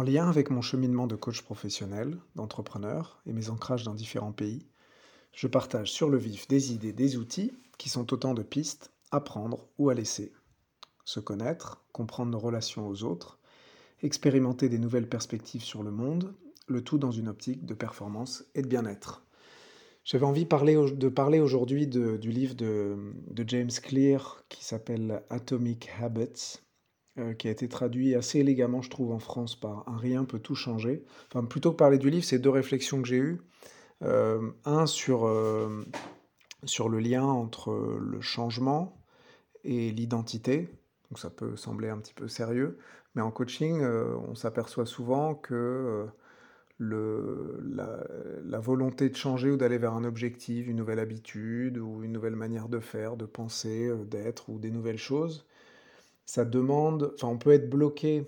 En lien avec mon cheminement de coach professionnel, d'entrepreneur et mes ancrages dans différents pays, je partage sur le vif des idées, des outils qui sont autant de pistes à prendre ou à laisser. Se connaître, comprendre nos relations aux autres, expérimenter des nouvelles perspectives sur le monde, le tout dans une optique de performance et de bien-être. J'avais envie de parler aujourd'hui du livre de, James Clear qui s'appelle Atomic Habits euh, qui a été traduit assez élégamment, je trouve, en France par Un rien peut tout changer. Enfin, plutôt que parler du livre, c'est deux réflexions que j'ai eues. Euh, un sur, euh, sur le lien entre le changement et l'identité. Donc ça peut sembler un petit peu sérieux, mais en coaching, on s'aperçoit souvent que la, volonté de changer ou d'aller vers un objectif, une nouvelle habitude ou une nouvelle manière de faire, de penser, d'être ou des nouvelles choses, ça demande, enfin on peut être bloqué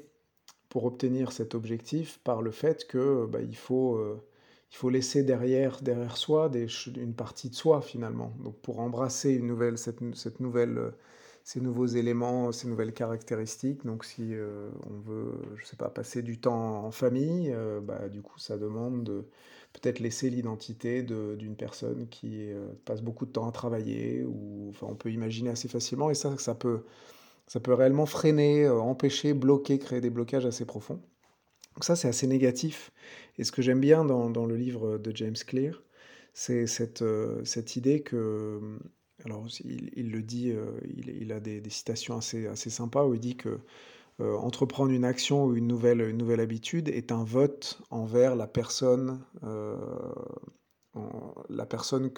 pour obtenir cet objectif par le fait que bah, il, faut, euh, il faut laisser derrière, derrière soi des, une partie de soi finalement. Donc pour embrasser une nouvelle, cette, cette nouvelle, euh, ces nouveaux éléments, ces nouvelles caractéristiques, donc si euh, on veut, je sais pas, passer du temps en famille, bah, du coup ça demande de peut-être laisser l'identité d'une personne qui passe beaucoup de temps à travailler, ou enfin on peut imaginer assez facilement, et ça, ça peut ça peut réellement freiner, euh, empêcher, bloquer, créer des blocages assez profonds. Donc ça, c'est assez négatif. Et ce que j'aime bien dans, le livre de James Clear, c'est cette, euh, idée que... Euh, alors, il, le dit, il, a des, citations assez, sympas où il dit que entreprendre une action ou une nouvelle, habitude est un vote envers la personne, la personne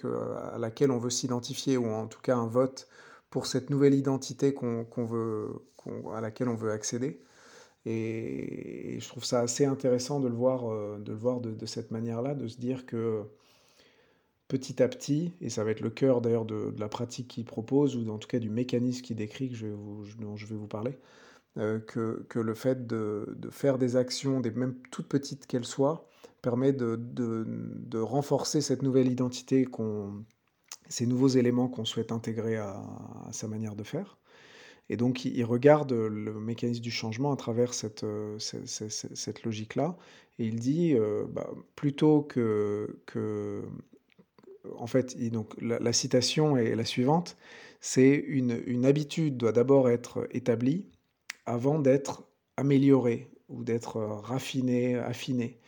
à laquelle on veut s'identifier, ou en tout cas un vote pour cette nouvelle identité qu'on veut, à laquelle on veut accéder. Et, je trouve ça assez intéressant de le voir, euh, de, le voir de, cette manière-là, de se dire que petit à petit, et ça va être le cœur d'ailleurs de, la pratique qu'il propose, ou en tout cas du mécanisme qu'il décrit dont je vais vous parler, euh, que, que, le fait de, faire des actions, des, même toutes petites qu'elles soient, permet de, renforcer cette nouvelle identité qu'on ces nouveaux éléments qu'on souhaite intégrer à, sa manière de faire. Et donc, il, regarde le mécanisme du changement à travers cette, euh, cette, logique-là. Et il dit, euh, bah, plutôt que, que... En fait, donc, la, citation est la suivante, c'est une, une habitude doit d'abord être établie avant d'être améliorée ou d'être raffinée, affinée.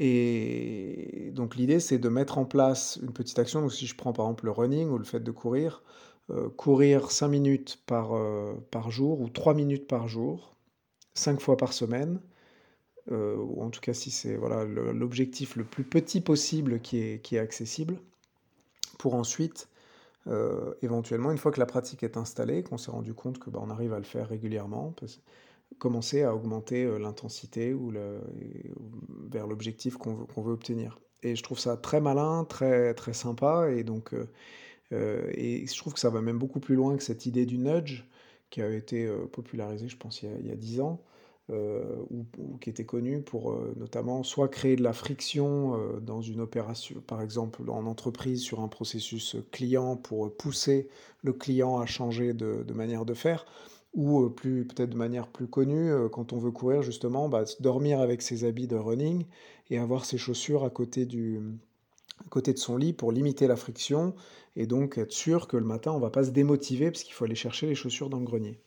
Et donc l'idée, c'est de mettre en place une petite action. Donc si je prends par exemple le running ou le fait de courir, euh, courir 5 minutes par, euh, par jour ou 3 minutes par jour, 5 fois par semaine, euh, ou en tout cas si c'est voilà, l'objectif le, plus petit possible qui est, qui est accessible, pour ensuite, éventuellement, une fois que la pratique est installée, qu'on s'est rendu compte que bah, arrive à le faire régulièrement, commencer à augmenter euh, l'intensité ou vers l'objectif qu'on veut, veut, obtenir. Et je trouve ça très malin, très, très sympa, et donc euh, euh, et je trouve que ça va même beaucoup plus loin que cette idée du nudge qui a été popularisée, je pense, il y a dix ans, ou, qui était connue pour notamment soit créer de la friction dans une opération, par exemple en entreprise sur un processus client pour pousser le client à changer de manière de faire, ou euh, plus peut-être de manière plus connue, euh, quand on veut courir justement, bah, dormir avec ses habits de running et avoir ses chaussures à côté, du, côté de son lit pour limiter la friction et donc être sûr que le matin on va pas se démotiver parce qu'il faut aller chercher les chaussures dans le grenier.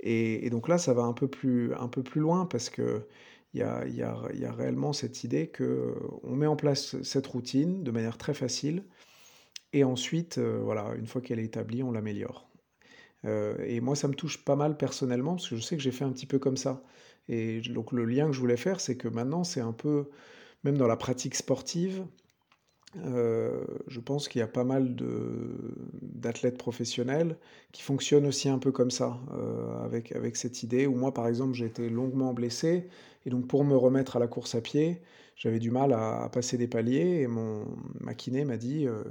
Et, donc là, ça va un peu plus, un peu plus loin parce que il y a, y, a, réellement cette idée que on met en place cette routine de manière très facile et ensuite, euh, voilà, une fois qu'elle est établie, on l'améliore. Euh, et moi, ça me touche pas mal personnellement, parce que je sais que j'ai fait un petit peu comme ça. Et donc le lien que je voulais faire, c'est que maintenant, c'est un peu, même dans la pratique sportive, euh, je pense qu'il y a pas mal d'athlètes professionnels qui fonctionnent aussi un peu comme ça, euh, avec, avec cette idée, où moi, par exemple, j'ai été longuement blessé, et donc pour me remettre à la course à pied, j'avais du mal à, passer des paliers et mon ma m'a dit euh,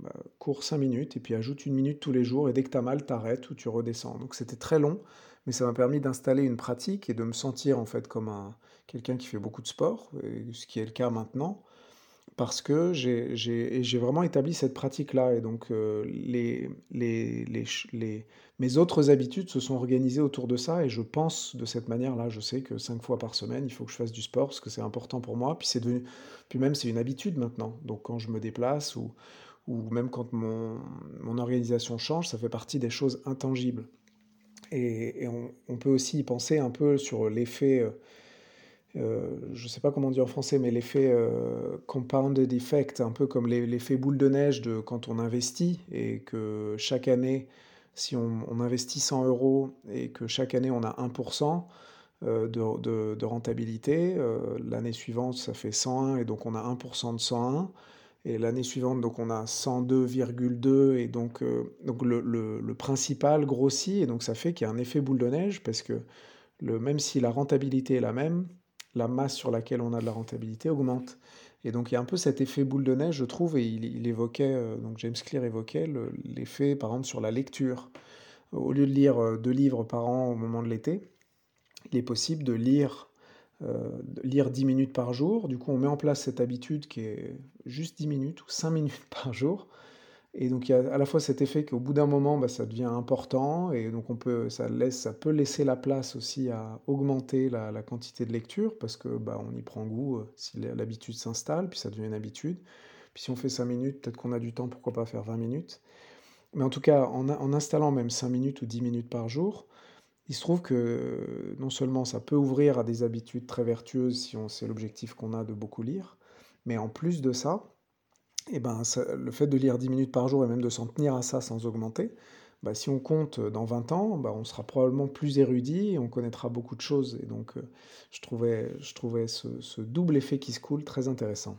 bah, cours 5 minutes et puis ajoute une minute tous les jours et dès que tu as mal, t'arrêtes ou tu redescends. Donc c'était très long, mais ça m'a permis d'installer une pratique et de me sentir en fait comme un quelqu'un qui fait beaucoup de sport, ce qui est le cas maintenant, parce que j'ai vraiment établi cette pratique-là et donc heu, les les les mes autres habitudes se sont organisées autour de ça et je pense de cette manière-là. Je sais que 5 fois par semaine, il faut que je fasse du sport parce que c'est important pour moi. Puis devenu puis même c'est une habitude maintenant. Donc quand je me déplace ou ou même quand mon mon organisation change, ça fait partie des choses intangibles et et on peut aussi y penser un peu sur l'effet, heu Heu, je ne sais pas comment dire en français, mais l'effet, heu, compounded effect, un peu comme l'e l'effet boule de neige de quand on investit et que chaque année, si on on investit 100 euros et que chaque année on a 1 heu, de rentabilité, heu, l'année suivante ça fait 101 et donc on a 1 de 101 et l'année suivante donc on a 102,2 et donc donc le le le principal grossit et donc ça fait qu'il y a un effet boule de neige parce que le même si la rentabilité est la même, la masse sur laquelle on a de la rentabilité augmente. Et donc il y a un peu cet effet boule de neige, je trouve, et il, évoquait, euh, donc James Clear évoquait le- l'effet, par exemple, sur la lecture. Au lieu de lire euh, deux livres par an au moment de l'été, il est possible de lire, euh, de lire 10 minutes par jour. Du coup, on met en place cette habitude qui est juste 10 minutes ou 5 minutes par jour. Et donc il y a à la fois cet effet qu'au bout d'un moment, bah, ça devient important et donc on peut, ça laisse, ça peut laisser la place aussi à augmenter la, quantité de lecture parce que bah, on y prend goût euh, si l'habitude s'installe, puis ça devient une habitude. Puis si on fait 5 minutes, peut-être qu'on a du temps, pourquoi pas faire 20 minutes. Mais en tout cas, en, en installant même 5 minutes ou 10 minutes par jour, il se trouve que euh, non seulement ça peut ouvrir à des habitudes très vertueuses si c'est l'objectif qu'on a de beaucoup lire, mais en plus de ça, et ben, ça le fait de lire 10 minutes par jour et même de s'en tenir à ça sans augmenter, bah, si on compte, dans 20 ans, bah, on sera probablement plus érudit on connaîtra beaucoup de choses et donc heu, je trouvais ce double effet qui se coule très intéressant.